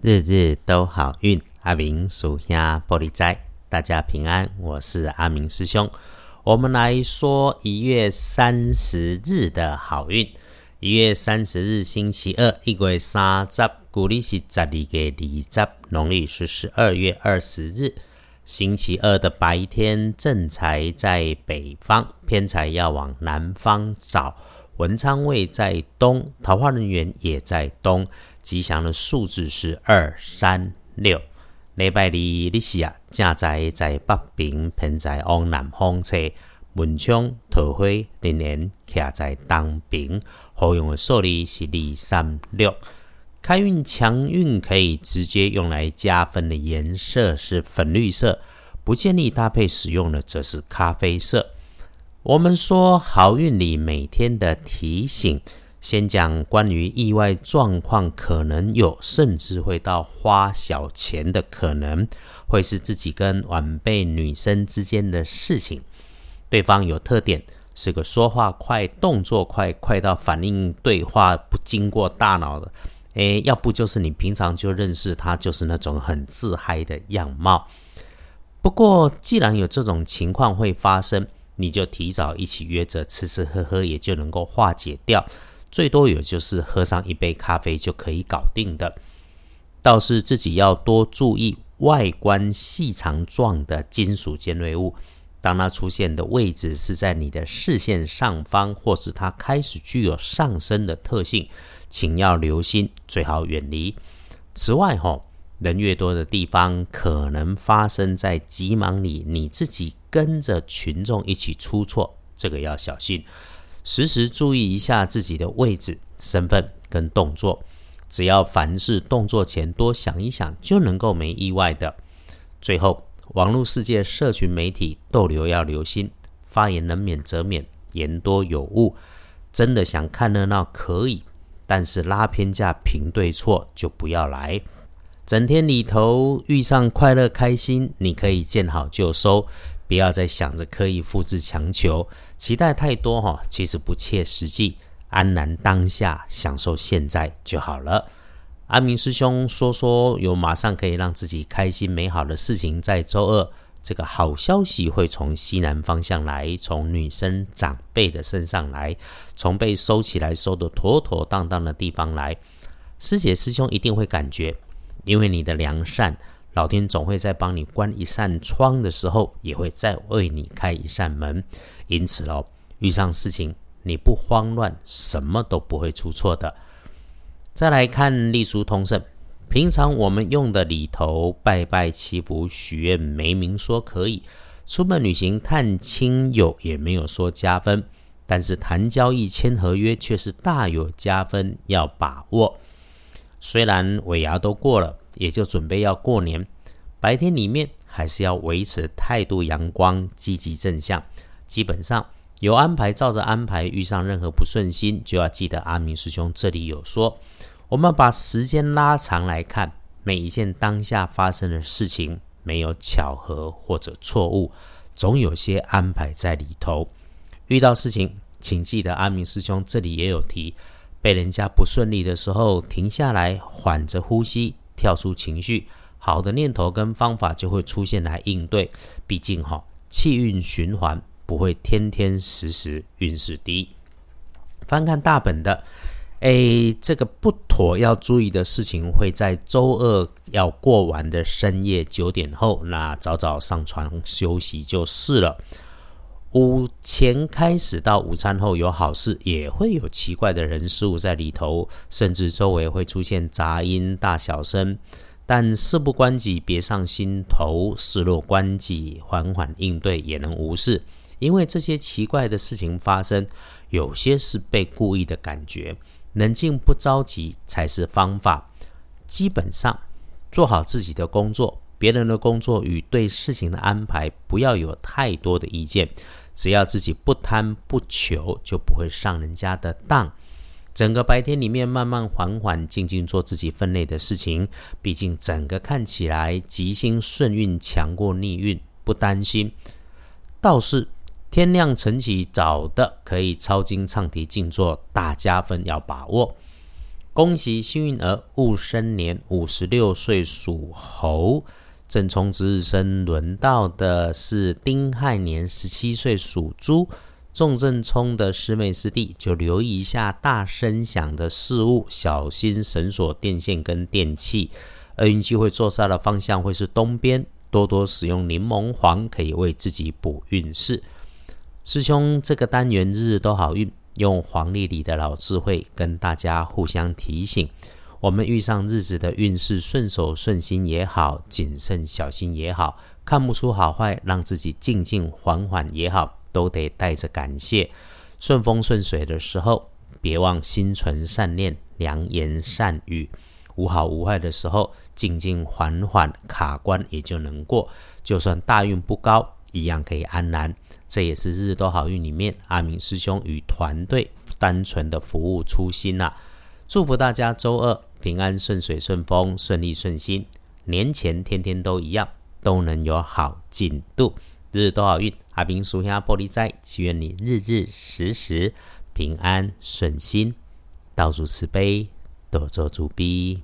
日日都好运，阿明属下玻璃斋，大家平安。我是阿明师兄。我们来说一月三十日的好运。一月三十日星期二，一月三十，古历是十二月二十，农历是十二月二十日，星期二的白天，正财在北方，偏财要往南方找。文昌位在东，桃花人员也在东。吉祥的数字是二三六。礼拜二日时啊，正在在北边，偏在往南方侧。文昌桃花人缘徛在东边。好用的数字是二三六。开运强运可以直接用来加分的颜色是粉绿色，不建议搭配使用的则是咖啡色。我们说好运里每天的提醒。先讲关于意外状况，可能有，甚至会到花小钱的可能，会是自己跟晚辈女生之间的事情。对方有特点，是个说话快、动作快，快到反应对话不经过大脑的。诶，要不就是你平常就认识他，就是那种很自嗨的样貌。不过，既然有这种情况会发生，你就提早一起约着吃吃喝喝，也就能够化解掉。最多也就是喝上一杯咖啡就可以搞定的，倒是自己要多注意外观细长状的金属尖锐物，当它出现的位置是在你的视线上方，或是它开始具有上升的特性，请要留心，最好远离。此外，吼人越多的地方，可能发生在急忙里，你自己跟着群众一起出错，这个要小心。时时注意一下自己的位置、身份跟动作，只要凡事动作前多想一想，就能够没意外的。最后，网络世界、社群媒体逗留要留心，发言能免则免，言多有误。真的想看热闹可以，但是拉偏架、评对错就不要来。整天里头遇上快乐开心，你可以见好就收。不要再想着刻意复制、强求，期待太多哈，其实不切实际。安然当下，享受现在就好了。阿明师兄说说，有马上可以让自己开心美好的事情，在周二，这个好消息会从西南方向来，从女生长辈的身上来，从被收起来、收的妥妥当当的地方来。师姐师兄一定会感觉，因为你的良善。老天总会在帮你关一扇窗的时候，也会再为你开一扇门。因此喽，遇上事情你不慌乱，什么都不会出错的。再来看隶书通胜，平常我们用的里头拜拜祈福许愿没明说可以，出门旅行探亲友也没有说加分，但是谈交易签合约却是大有加分，要把握。虽然尾牙都过了。也就准备要过年，白天里面还是要维持态度阳光、积极正向。基本上有安排，照着安排。遇上任何不顺心，就要记得阿明师兄这里有说，我们把时间拉长来看，每一件当下发生的事情，没有巧合或者错误，总有些安排在里头。遇到事情，请记得阿明师兄这里也有提，被人家不顺利的时候，停下来，缓着呼吸。跳出情绪，好的念头跟方法就会出现来应对。毕竟哈，气运循环不会天天时时运势低。翻看大本的，哎，这个不妥要注意的事情会在周二要过完的深夜九点后，那早早上床休息就是了。午前开始到午餐后有好事，也会有奇怪的人事物在里头，甚至周围会出现杂音、大小声。但事不关己，别上心头；事若关己，缓缓应对也能无事。因为这些奇怪的事情发生，有些是被故意的感觉。冷静不着急才是方法。基本上做好自己的工作，别人的工作与对事情的安排，不要有太多的意见。只要自己不贪不求，就不会上人家的当。整个白天里面，慢慢缓缓静静做自己分内的事情。毕竟整个看起来吉星顺运强过逆运，不担心。倒是天亮晨起早的，可以抄经唱题静坐，大加分，要把握。恭喜幸运儿戊申年五十六岁属猴。正冲值日生轮到的是丁亥年十七岁属猪。重正冲的师妹师弟就留意一下大声响的事物，小心绳索、电线跟电器。厄运机会坐煞的方向会是东边，多多使用柠檬黄，可以为自己补运势。师兄，这个单元日日都好运，用黄历里的老智慧跟大家互相提醒。我们遇上日子的运势顺手顺心也好，谨慎小心也好，看不出好坏，让自己静静缓缓也好。都得带着感谢，顺风顺水的时候，别忘心存善念、良言善语；无好无坏的时候，静静缓缓卡关也就能过。就算大运不高，一样可以安然。这也是日多好运里面阿明师兄与团队单纯的服务初心呐。祝福大家周二平安顺水顺风顺利顺心，年前天天都一样，都能有好进度。日日都好运，阿兵属下玻璃斋，祈愿你日日时时平安顺心，道主慈悲，多做主逼。